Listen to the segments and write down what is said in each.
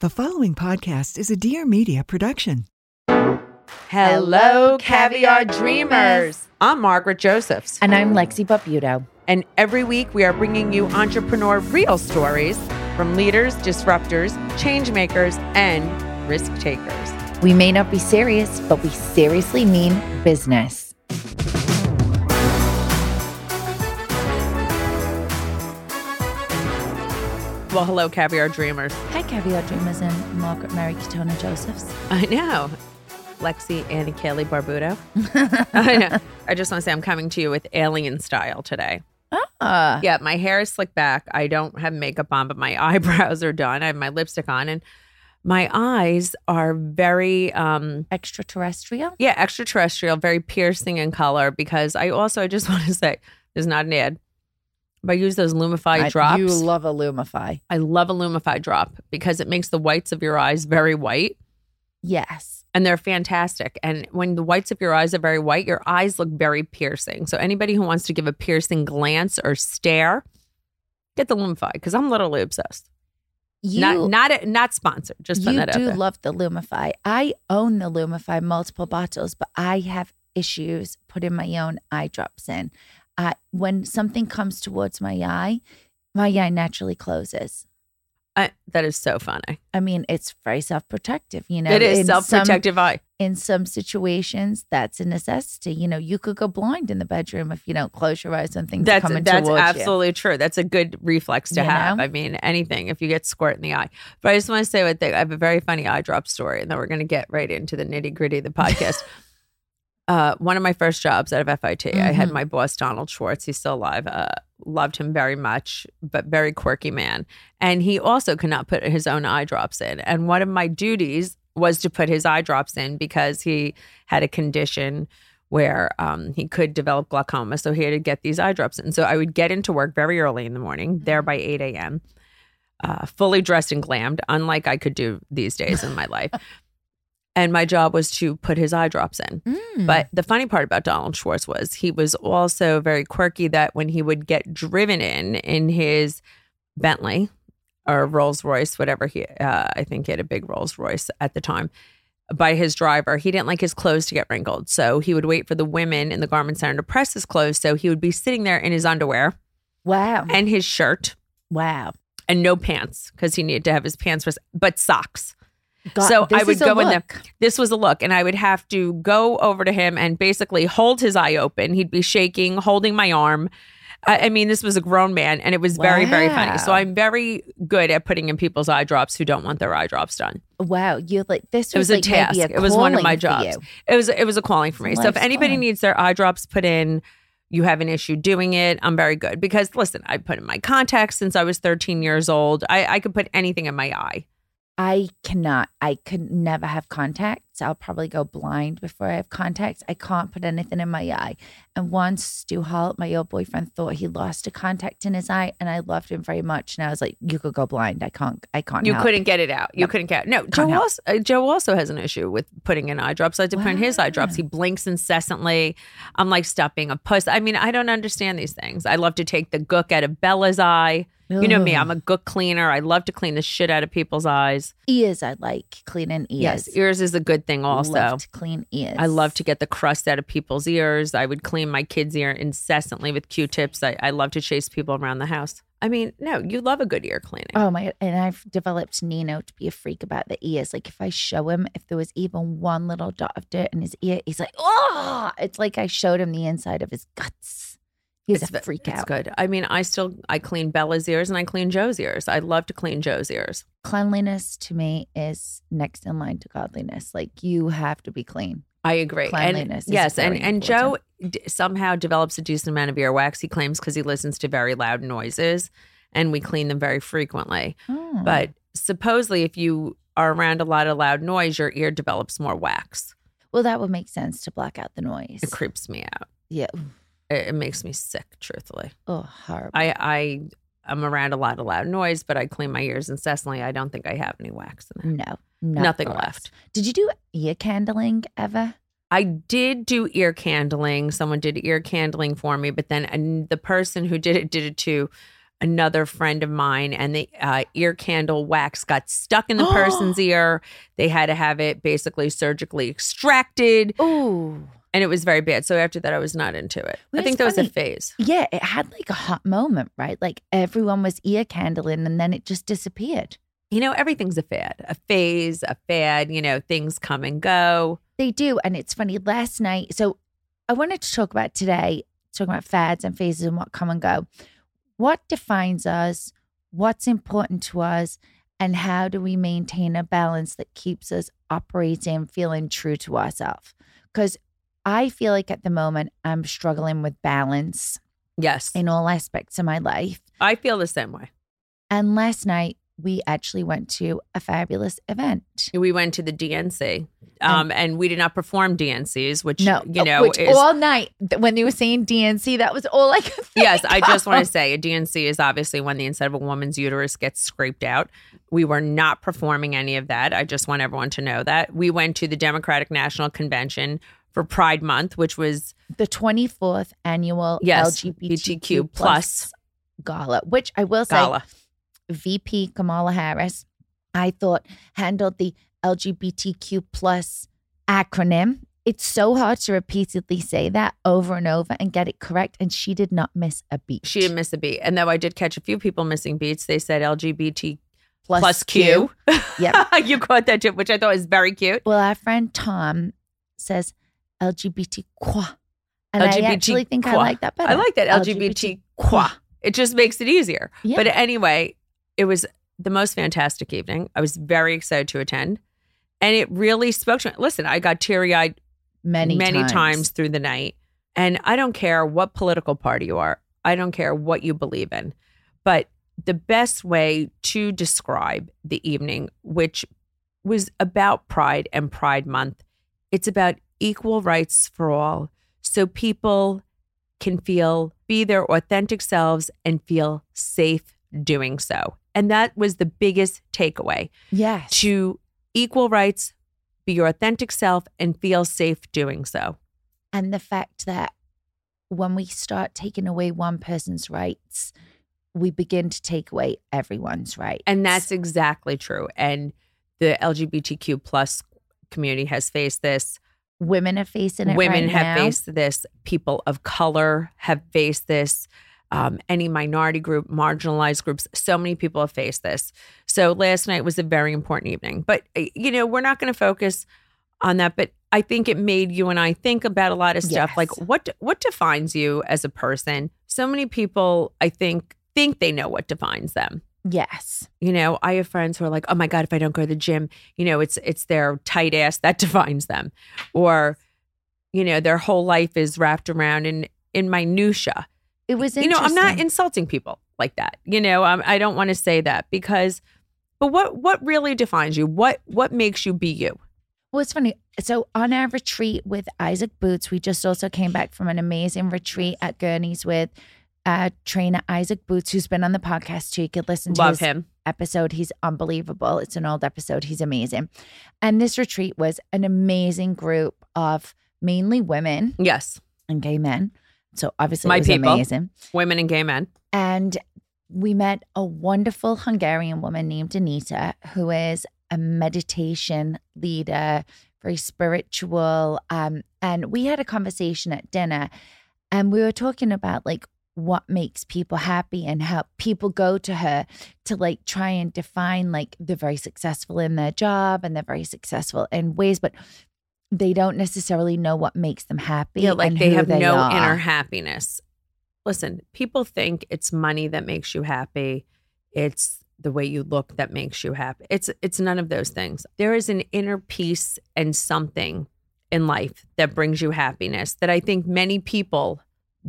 The following podcast is a Dear Media production. Hello, Caviar Dreamers. I'm Margaret Josephs. And I'm Lexi Barbuto. And every week we are bringing you entrepreneur real stories from leaders, disruptors, change makers, and risk takers. We may not be serious, but we seriously mean business. Well, hello, Caviar Dreamers. Hi, Caviar Dreamers and Margaret Mary Katona Josephs. I know. Lexi, Annie, Kaylee Barbuto. I know. I just want to say I'm coming to you with alien style today. Ah, Yeah, my hair is slicked back. I don't have makeup on, but my eyebrows are done. I have my lipstick on, and my eyes are very, um, extraterrestrial. yeah, extraterrestrial, very piercing in color. Because I also, I just want to say, there's not an ad, I use those Lumify I- drops. You love a Lumify. I love a Lumify drop because it makes the whites of your eyes very white. Yes. and they're fantastic. And when the whites of your eyes are very white, your eyes look very piercing. So anybody who wants to give a piercing glance or stare, get the Lumify because I'm literally obsessed. You, not not not sponsored. Just you that do love the Lumify. I own the Lumify multiple bottles, but I have issues putting my own eye drops in. I, when something comes towards my eye, my eye naturally closes. I, that is so funny. I mean, it's very self-protective, you know. it is in some- self-protective eye. in some situations, that's a necessity. You know, you could go blind in the bedroom if you don't close your eyes when things That's coming that's towards you. absolutely true. That's a good reflex to You have. know? I mean, anything if you get squirt in the eye. But I just want to say what they, I have a very funny eye drop story, and then we're going to get right into the nitty gritty of the podcast. Uh, one of my first jobs out of FIT, I had Mhm. my boss Donald Schwartz. He's still alive. Uh, loved him very much, but very quirky man. And he also could not put his own eye drops in. And one of my duties was to put his eye drops in because he had a condition where um, he could develop glaucoma. So he had to get these eye drops in. So I would get into work very early in the morning, there by 8 a.m., uh, fully dressed and glammed, unlike I could do these days in my life. And my job was to put his eye drops in. Mm. But the funny part about Donald Schwartz was he was also very quirky that when he would get driven in in his Bentley or Rolls Royce, whatever he, uh, I think he had a big Rolls Royce at the time, by his driver, he didn't like his clothes to get wrinkled. So he would wait for the women in the garment center to press his clothes. So he would be sitting there in his underwear wow, and his shirt wow. and no pants because he needed to have his pants, pressed, but socks. God, so I would go in there. This was a look, and I would have to go over to him and basically hold his eye open. He'd be shaking, holding my arm. I, I mean, this was a grown man, and it was very, very funny. So I'm very good at putting in people's eye drops who don't want their eye drops done. Wow, you like this It was was, a task. a It was one of my jobs. It was it was a calling for me. So if anybody needs their eye drops put in, you have an issue doing it. I'm very good because listen, I put in my contacts since I was 13 years old. I, I could put anything in my eye. I cannot. I could never have contacts. I'll probably go blind before I have contacts. I can't put anything in my eye. And once Stu Hall, my old boyfriend, thought he lost a contact in his eye, and I loved him very much. And I was like, "You could go blind. I can't. I can't. You help." couldn't get it out. You No. couldn't get no. Joe help. also uh, Joe also has an issue with putting in eye drops. I had to put in his eye drops. He blinks incessantly. I'm like stop being a puss. I mean, I don't understand these things. I love to take the gook out of Bella's eye. You know me. I'm a good cleaner. I love to clean the shit out of people's eyes. ears. I like cleaning ears. Yes, ears is a good thing also. Love to clean ears. I love to get the crust out of people's ears. I would clean my kids' ear incessantly with Q-tips. I, I love to chase people around the house. I mean, no, you love a good ear cleaning. Oh my! And I've developed Nino to be a freak about the ears. Like if I show him if there was even one little dot of dirt in his ear, he's like, oh! It's like I showed him the inside of his guts. He's it's a freak it's out. good. I mean, I still I clean Bella's ears and I clean Joe's ears. I love to clean Joe's ears. Cleanliness to me is next in line to godliness. Like you have to be clean. I agree. Cleanliness and yes, and and Joe d- somehow develops a decent amount of earwax. He claims because he listens to very loud noises, and we clean them very frequently. Oh. But supposedly, if you are around a lot of loud noise, your ear develops more wax. well, that would make sense to block out the noise. It creeps me out. Yeah. It, it makes me sick. Truthfully, Oh, horrible. I I I'm around a lot of loud noise, but I clean my ears incessantly. I don't think I have any wax in there. no, not Nothing left. Did you do ear candling ever? I did do ear candling. Someone did ear candling for me, but then the person who did it did it to another friend of mine, and the uh, ear candle wax got stuck in the person's ear. They had to have it basically surgically extracted, Oh, and it was very bad. So after that, I was not into it. Well, I think that was a phase. yeah. It had like a hot moment, right? Like everyone was ear candling, and then it just disappeared. You know, everything's a fad, a phase, a fad. You know, things come and go. They do, and it's funny. Last night, so I wanted to talk about today, talking about fads and phases and what come and go. What defines us? What's important to us? And how do we maintain a balance that keeps us operating, feeling true to ourselves? Because I feel like at the moment I'm struggling with balance Yes, in all aspects of my life. I feel the same way. And last night we actually went to a fabulous event. We went to the DNC, um, and we did not perform DNCs, which No, you know which is all night when they were saying DNC, that was all I could. Yes. I just want to say a DNC is obviously when the inside of a woman's uterus gets scraped out. We were not performing any of that. I just want everyone to know that we went to the Democratic National Convention for Pride Month, which was the 24th annual Yes, LGBTQ LGBTQ plus gala, which I will say, gala. VP Kamala Harris, I thought handled the LGBTQ plus acronym. It's so hard to repeatedly say that over and over and get it correct, and she did not miss a beat. She didn't miss a beat, and though I did catch a few people missing beats, they said LGBT plus, plus Q. Yep. you caught that too, which I thought was very cute. Well, our friend Tom says LGBTQ. And I actually think I like that better. I like that LGBT qua. It just makes it easier. Yeah. But anyway, it was the most fantastic evening. I was very excited to attend. And it really spoke to me. Listen, I got teary eyed many, many times. through the night. And I don't care what political party you are, I don't care what you believe in. But the best way to describe the evening, which was about Pride and Pride Month, it's about equal rights for all. So people can feel, be their authentic selves and feel safe doing so. And that was the biggest takeaway Yes. to equal rights, be your authentic self, and feel safe doing so. and the fact that when we start taking away one person's rights, we begin to take away everyone's rights. And that's exactly true. And the LGBTQ plus community has faced this. Women are facing it. Women right have now. faced this. People of color have faced this. Um, any minority group, marginalized groups, so many people have faced this. So last night was a very important evening. But, uh, you know, we're not going to focus on that. But I think it made you and I think about a lot of stuff Yes. like what what defines you as a person. So many people, I think, think they know what defines them. Yes. You know, I have friends who are like, "Oh my god, if I don't go to the gym, you know, it's it's their tight ass that defines them," or, you know, their whole life is wrapped around in in minutia. It was You know, I'm not insulting people like that. You know, um, I don't want to say that because, but what what really defines you? What what makes you be you? Well, it's funny. So on our retreat with Isaac Boots, we just also came back from an amazing retreat at Gurney's with uh, trainer Isaac Boots, who's been on the podcast too. You could listen to Love his him. episode. He's unbelievable. It's an old episode. He's amazing. And this retreat was an amazing group of mainly women Yes, and gay men. So obviously My it was people. amazing. women and gay men. And we met a wonderful Hungarian woman named Anita, who is a meditation leader, very spiritual. Um, and we had a conversation at dinner, and we were talking about like what makes people happy and how people go to her to like try and define like they're very successful in their job and they're very successful in ways, but they don't necessarily know what makes them happy. Yeah, like and they have no are. inner happiness. Listen, people think it's money that makes you happy. It's the way you look that makes you happy. It's it's none of those things. There is an inner peace and something in life that brings you happiness that I think many people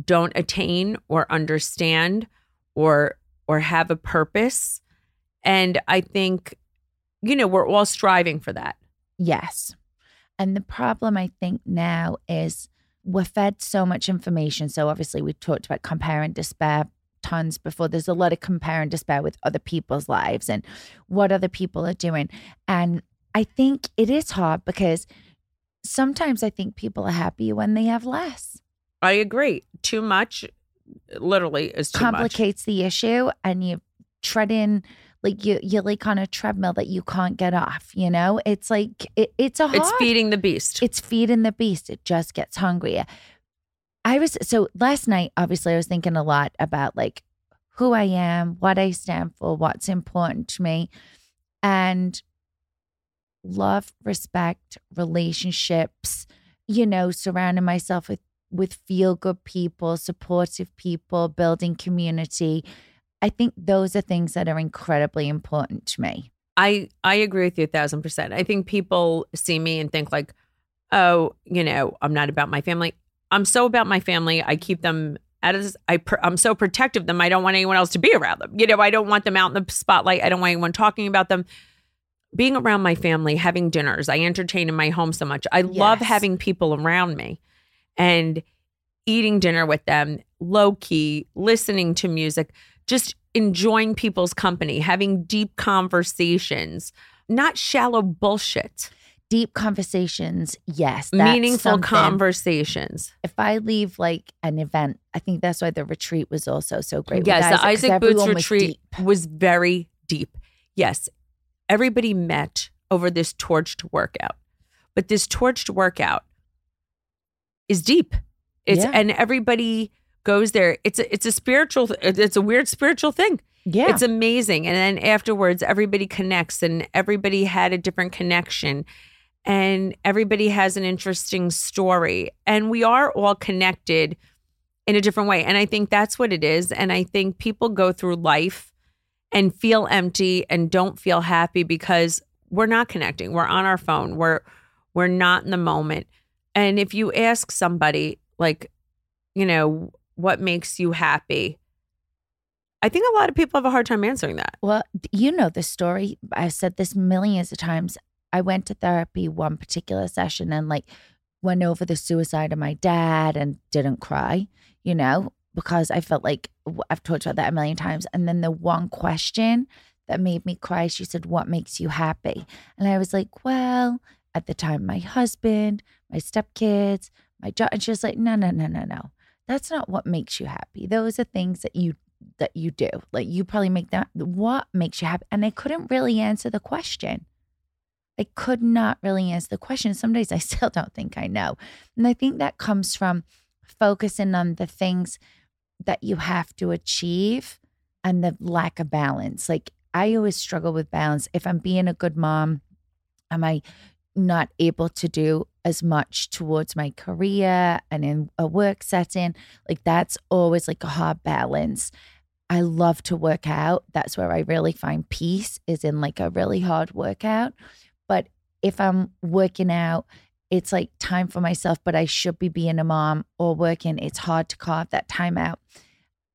don't attain or understand or or have a purpose. And I think you know, we're all striving for that. Yes. And the problem I think now is we're fed so much information. So obviously we've talked about compare and despair tons before. There's a lot of compare and despair with other people's lives and what other people are doing. And I think it is hard because sometimes I think people are happy when they have less. I agree. Too much literally is too much. Complicates the issue and you tread in like you you're like on a treadmill that you can't get off, you know? It's like it, it's a hard It's feeding the beast. it's feeding the beast. It just gets hungrier. I was so last night, obviously, I was thinking a lot about like who I am, what I stand for, what's important to me, and love, respect, relationships, you know, surrounding myself with with feel good people, supportive people, building community. I think those are things that are incredibly important to me. I I agree with you a thousand percent. I think people see me and think like, oh, you know, I'm not about my family. I'm so about my family. I keep them out of this. I pr- I'm so protective of them. I don't want anyone else to be around them. You know, I don't want them out in the spotlight. I don't want anyone talking about them. Being around my family, having dinners, I entertain in my home so much. I love having people around me and eating dinner with them, low key, listening to music, just enjoying people's company, having deep conversations, not shallow bullshit, Deep conversations, yes. that's meaningful something- conversations. if I leave like an event, I think that's why the retreat was also so great. Yes, the 'cause Isaac Boots everyone was retreat was very deep. Yes, everybody met over this torched workout, but this torched workout is deep. It's Yeah. and everybody goes there. It's a it's a spiritual. It's a weird spiritual thing. Yeah, It's amazing. And then afterwards, everybody connects and everybody had a different connection and everybody has an interesting story. And we are all connected in a different way. And I think that's what it is. And I think people go through life and feel empty and don't feel happy because we're not connecting. We're on our phone. We're we're not in the moment. And if you ask somebody like, you know, what makes you happy? I think a lot of people have a hard time answering that. Well, you know the story. I've said this millions of times. I went to therapy one particular session and like went over the suicide of my dad and didn't cry, you know, because I felt like I've talked about that a million times. And then the one question that made me cry, she said, What makes you happy? And I was like, Well, at the time, my husband, my stepkids, my job. And she was like, No, no, no, no, no. That's not what makes you happy. Those are things that you that you do. Like you probably make that what makes you happy. And I couldn't really answer the question. I could not really answer the question. Some days I still don't think I know. And I think that comes from focusing on the things that you have to achieve and the lack of balance. Like I always struggle with balance. If I'm being a good mom, am I not able to do as much towards my career and in a work setting? Like that's always like a hard balance. I love to work out. That's where I really find peace is in like a really hard workout. But if I'm working out, it's like time for myself, but I should be being a mom or working. It's hard to carve that time out.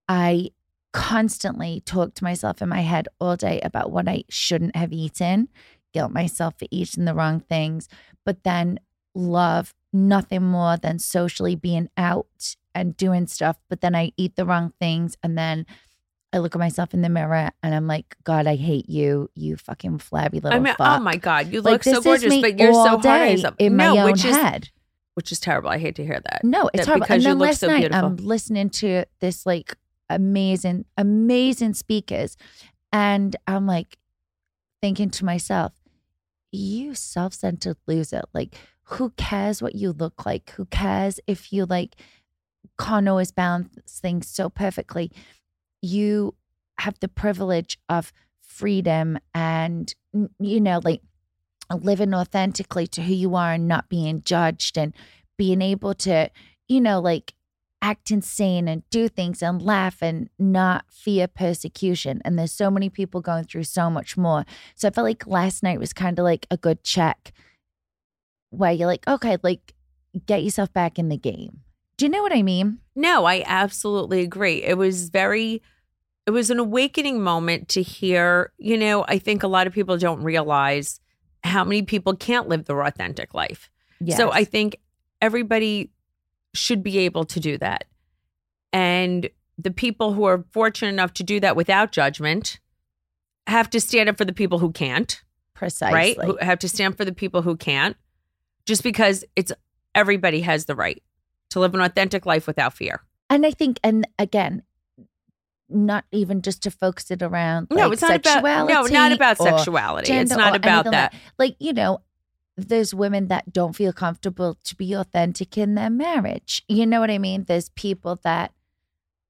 I constantly talk to myself in my head all day about what I shouldn't have eaten, guilt myself for eating the wrong things, but then love nothing more than socially being out and doing stuff. But then I eat the wrong things and then I look at myself in the mirror and I'm like, God, I hate you, you fucking flabby little I mean, oh fuck. oh my God, you Like, look so gorgeous, but you're so hard on yourself. in my no, own which is head. which is terrible. I hate to hear that. No, it's That horrible. because And you then look last so night beautiful. I'm listening to this like amazing, amazing speakers, and I'm like thinking to myself, "You self-centered loser! Like, who cares what you look like? Who cares if you like?" can't always balance things so perfectly. You have the privilege of freedom and, you know, like living authentically to who you are and not being judged and being able to, you know, like act insane and do things and laugh and not fear persecution. And there's so many people going through so much more. So I felt like last night was kind of like a good check where you're like, okay, like get yourself back in the game. Do you know what I mean? No, I absolutely agree. It was very it was an awakening moment to hear, you know, I think a lot of people don't realize how many people can't live their authentic life. So I think everybody should be able to do that. And the people who are fortunate enough to do that without judgment have to stand up for the people who can't, precisely. right? Who have to stand for the people who can't just because it's everybody has the right to live an authentic life without fear. And I think, and again, not even just to focus it around no, it's not about sexuality. no, not about sexuality. It's not about that. Like, like, you know, there's women that don't feel comfortable to be authentic in their marriage. You know what I mean? There's people that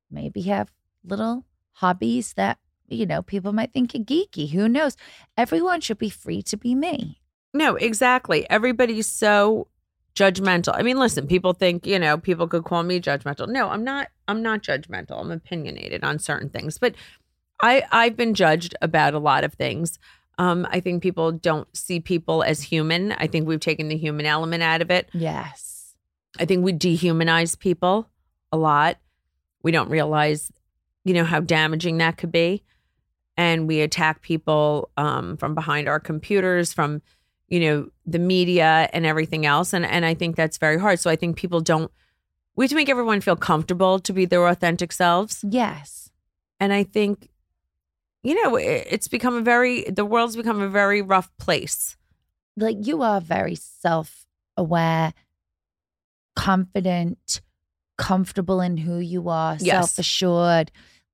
maybe have little hobbies that, you know, people might think are geeky. Who knows? Everyone should be free to be me. No, exactly. Everybody's so judgmental. I mean, listen, people think, you know, people could call me judgmental. No, I'm not I'm not judgmental. I'm opinionated on certain things. But I I've been judged about a lot of things. Um, I think people don't see people as human. I think we've taken the human element out of it. Yes. I think we dehumanize people a lot. We don't realize, you know, how damaging that could be. And we attack people um, from behind our computers, from, you know, the media and everything else. And and I think that's very hard. So I think people don't we have to make everyone feel comfortable to be their authentic selves. Yes. And I think, you know, it, it's become a very the world's become a very rough place. Like you are very self aware, confident, comfortable in who you are, Yes. self assured.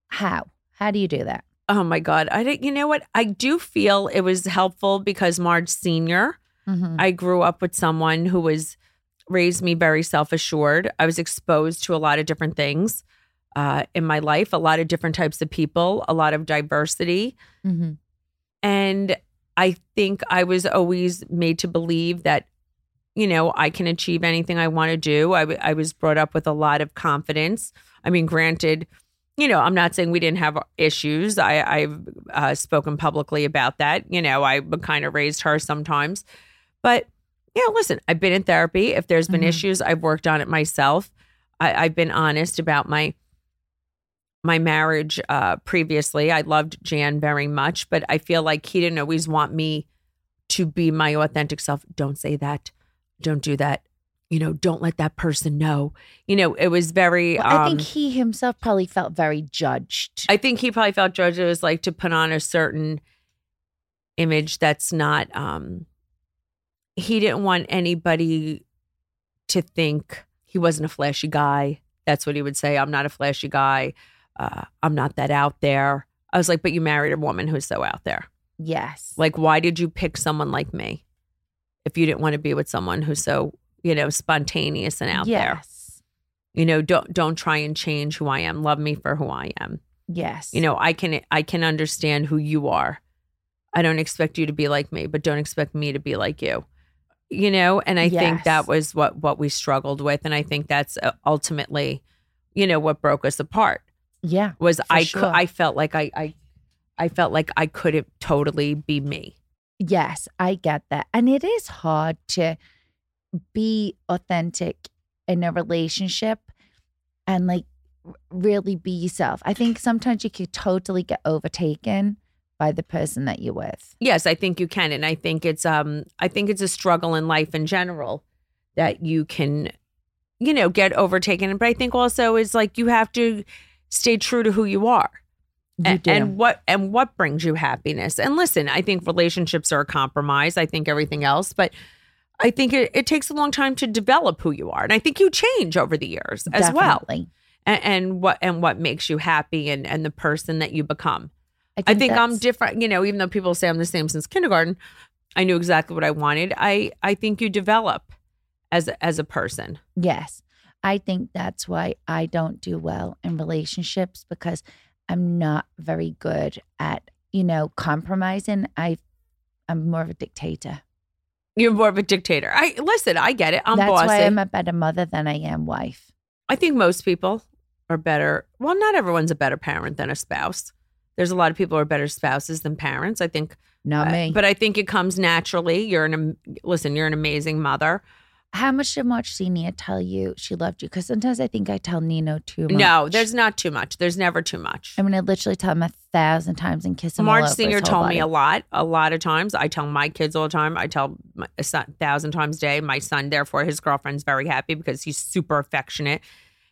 How? How do you do that? Oh my God. I didn't, you know what? I do feel it was helpful because Marge Sr., Mhm. I grew up with someone who was raised me very self assured. I was exposed to a lot of different things uh, in my life, a lot of different types of people, a lot of diversity. Mhm. And I think I was always made to believe that, you know, I can achieve anything I want to do. I, w- I was brought up with a lot of confidence. I mean, granted, you know, I'm not saying we didn't have issues. I, I've uh, spoken publicly about that. You know, I kind of raised her sometimes. But, you know, listen, I've been in therapy. If there's been Mhm. issues, I've worked on it myself. I, I've been honest about my my marriage uh, previously. I loved Jan very much, but I feel like he didn't always want me to be my authentic self. Don't say that. Don't do that. You know, don't let that person know. You know, it was very. Well, I um, think he himself probably felt very judged. I think he probably felt judged. It was like to put on a certain image that's not. um He didn't want anybody to think he wasn't a flashy guy. That's what he would say. I'm not a flashy guy. Uh, I'm not that out there. I was like, but you married a woman who's so out there. yes. Like, why did you pick someone like me if you didn't want to be with someone who's so, you know, spontaneous and out there? yes. You know, don't don't try and change who I am. Love me for who I am. Yes. You know, I can I can understand who you are. I don't expect you to be like me, but don't expect me to be like you. You know, and I think that was what what we struggled with, and I think that's uh, ultimately, you know, what broke us apart yeah. was I sure. I felt like I I I felt like I couldn't totally be me. Yes, I get that. And it is hard to be authentic in a relationship and like really be yourself. I think sometimes you could totally get overtaken by the person that you're with. Yes, I think you can, and I think it's um I think it's a struggle in life in general that you can, you know, get overtaken. But I think also is like you have to stay true to who you are. You and, do. and what and what brings you happiness? And listen i think relationships are a compromise. I think everything else but i think it, it takes a long time to develop who you are and i think you change over the years as well. And, and what and what makes you happy and and the person that you become. I i think i'm different you know even though people say i'm the same since kindergarten i knew exactly what i wanted. I i think you develop as as a person. Yes. I think that's why I don't do well in relationships because I'm not very good at, you know, compromising. I I'm more of a dictator. You're more of a dictator. I listen. I get it. I'm that's bossy. why I'm a better mother than I am wife. I think most people are better. Well, not everyone's a better parent than a spouse. There's a lot of people who are better spouses than parents. I think, Not uh, me. but I think it comes naturally. You're an listen. You're an amazing mother. How much did Marge Senior tell you she loved you? Because sometimes I think I tell Nino too much. No, there's not too much. There's never too much. I mean, I literally tell him a thousand times and kiss him. over Senior told me a lot, a lot of times. I tell my kids all the time. I tell my a son, thousand times a day. My son, therefore, his girlfriend's very happy because he's super affectionate,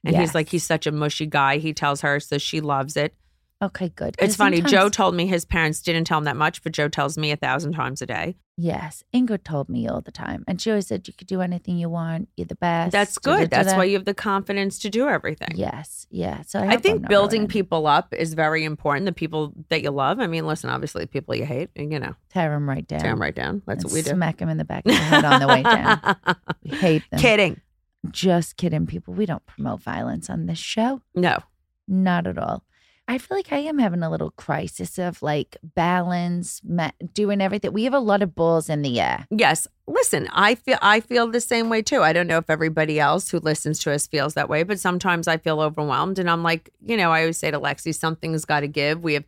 and he's like he's such a mushy guy. He tells her, so she loves it. Okay, good. It's funny. Joe told me his parents didn't tell him that much, but Joe tells me a thousand times a day. Yes, Ingrid told me all the time, and she always said you could do anything you want. You're the best. That's da, da, good. da, That's why you have the confidence to do everything. Yes, yeah. So I, I think building people up is very important. The people that you love. I mean, listen, obviously, the people you hate, you know, tear them right down. tear them right down. That's and what we do. Smack them in the back of the head on the way down. We hate them. Kidding. Just kidding, people. We don't promote violence on this show. No. Not at all. I feel like I am having a little crisis of like balance, ma- doing everything. We have a lot of balls in the air. Yes. Listen, I feel I feel the same way too. I don't know if everybody else who listens to us feels that way, but sometimes I feel overwhelmed and I'm like, you know, I always say to Lexi, something's got to give. We have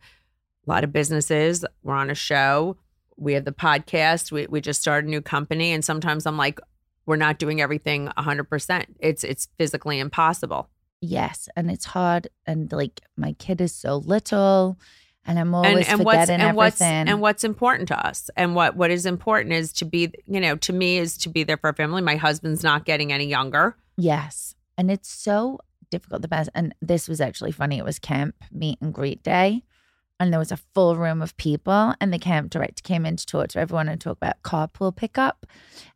a lot of businesses. We're on a show. We have the podcast. We we just started a new company and sometimes I'm like we're not doing everything 100%. It's it's physically impossible. Yes, and it's hard. And like my kid is so little, and I'm always and, and what's forgetting and what's everything. and what's important to us and what what is important is to be you know to me is to be there for our family my husband's not getting any younger Yes. And it's so difficult. The best. And this was actually funny. It was camp meet and greet day. And there was a full room of people. And the camp director came in to talk to everyone and talk about carpool pickup.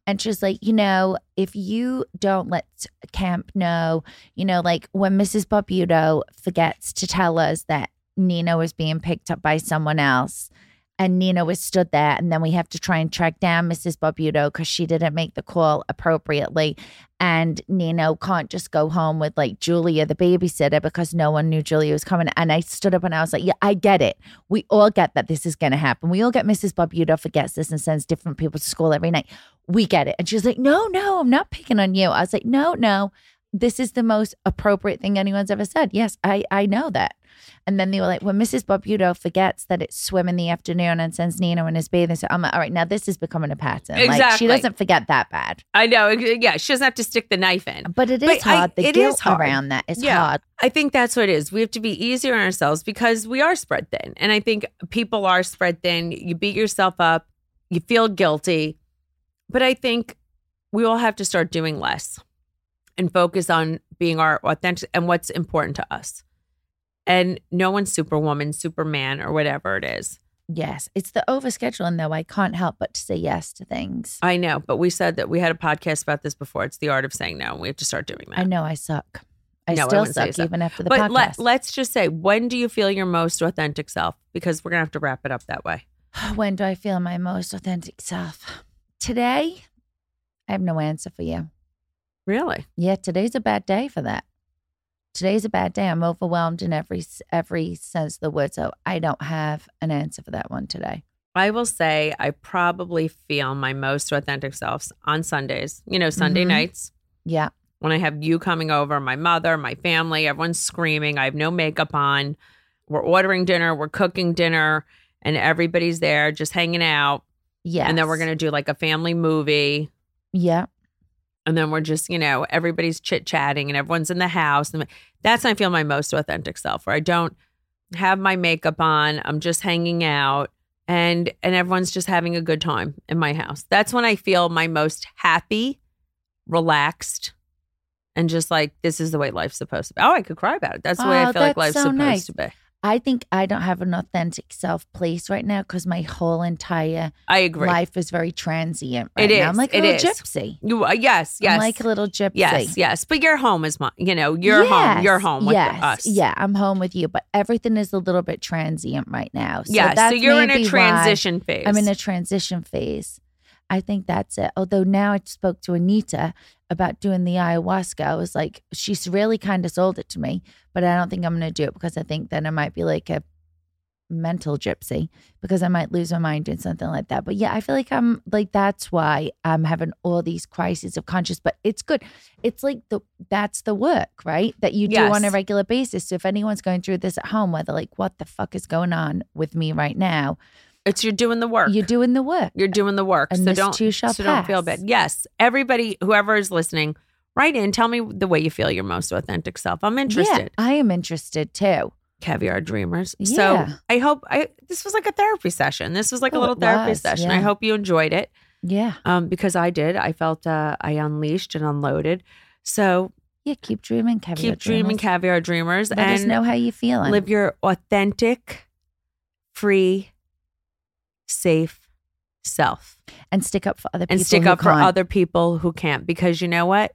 And she was like, you know, if you don't let camp know, you know, like when Mrs. Barbuto forgets to tell us that Nina was being picked up by someone else. And Nina was stood there, and then we have to try and track down Mrs. Barbuto because she didn't make the call appropriately and Nino can't just go home with like Julia, the babysitter, because no one knew Julia was coming. And I stood up and I was like, Yeah, I get it. We all get that this is going to happen. We all get Mrs. Barbuto forgets this and sends different people to school every night. We get it. And she was like, No, no, I'm not picking on you. I was like, No, no, this is the most appropriate thing anyone's ever said. Yes, I, I know that. And then they were like, when Mrs. Barbuto forgets that it's swim in the afternoon and sends Nino in his bathing suit, I'm like, all right, now this is becoming a pattern. Like, she doesn't forget that bad. i know yeah she doesn't have to stick the knife in But it is But I- hard. the it is guilt hard. around that is Yeah. hard. I think that's what it is. We have to be easier on ourselves because we are spread thin. And I think people are spread thin. You beat yourself up, you feel guilty. But I think we all have to start doing less and focus on being our authentic and what's important to us. And no one's superwoman, superman, or whatever it is. Yes. It's the overscheduling, though. I can't help but to say yes to things. I know, but we said that we had a podcast about this before. It's the art of saying no. and We have to start doing that. I know I suck. I No, still wouldn't suck so. even after the but podcast. let, let's just say, when do you feel your most authentic self? Because we're going to have to wrap it up that way. when do I feel my most authentic self? Today, I have no answer for you. Really? Yeah, today's a bad day for that. Today's a bad day. I'm overwhelmed in every every sense of the word. So I don't have an answer for that one today. I will say I probably feel my most authentic self on Sundays. You know, Sunday Mhm. nights Yeah. when I have you coming over, my mother, my family, everyone's screaming. I have no makeup on. We're ordering dinner, we're cooking dinner, and everybody's there just hanging out. Yeah. And then we're going to do like a family movie. Yeah. And then we're just, you know, everybody's chit chatting and everyone's in the house. And that's when I feel my most authentic self, where I don't have my makeup on. I'm just hanging out and and everyone's just having a good time in my house. That's when I feel my most happy, relaxed, and just like this is the way life's supposed to be. Oh, I could cry about it. That's the way I Oh, feel like life's so supposed nice. to be. I think I don't have an authentic self place right now because my whole entire I agree. life is very transient right It now. is. I'm like a It little is. gypsy. You uh, yes, yes. I'm like a little gypsy. Yes, yes. But your home is my, you know, your home. Your home with yes, us. Yeah, I'm home with you, but everything is a little bit transient right now. So yeah. So you're in a transition phase. I'm in a transition phase. I think that's it. Although now I spoke to Anita about doing the ayahuasca. I was like, she's really kind of sold it to me, but I don't think I'm going to do it because I think then I might be like a mental gypsy because I might lose my mind doing something like that. But yeah, I feel like I'm like that's why I'm having all these crises of conscience. But it's good. It's like the that's the work, right? That you do Yes. on a regular basis. So if anyone's going through this at home, whether like what the fuck is going on with me right now, It's you're doing the work. you're doing the work. You're doing the work. And so don't so don't feel bad. Yes. Everybody, whoever is listening, write in. Tell me the way you feel your most authentic self. I'm interested. Yeah, I am interested too. Caviar dreamers. Yeah. So I hope I this was like a therapy session. This was like a Oh, little therapy was, session. I hope you enjoyed it. Yeah. Um, because I did. I felt uh I unleashed and unloaded. So Yeah. Keep dreaming, Kevin. keep dreaming, caviar dreamers, Let and us know how you feeling. live your authentic, free, safe self. and stick up for other people. and stick up for can't. other people who can't because you know what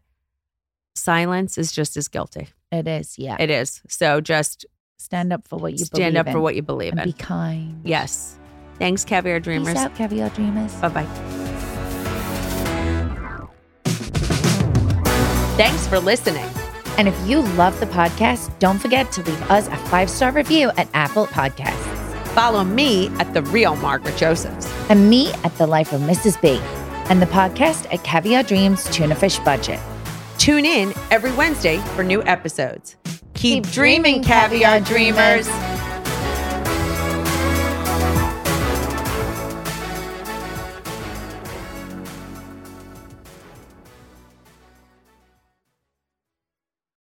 silence is just as guilty It is. Yeah. it is so just Stand up for what you stand believe up for what you believe and in be kind. yes thanks caviar dreamers Peace out, caviar dreamers. bye-bye thanks for listening And if you love the podcast, don't forget to leave us a five star review at Apple Podcasts follow me at the real margaret josephs and me at The Life of Mrs. B and the podcast at Caviar Dreams Tuna Fish Budget. tune in every wednesday for new episodes keep, Keep dreaming caviar dreamers. dreamers.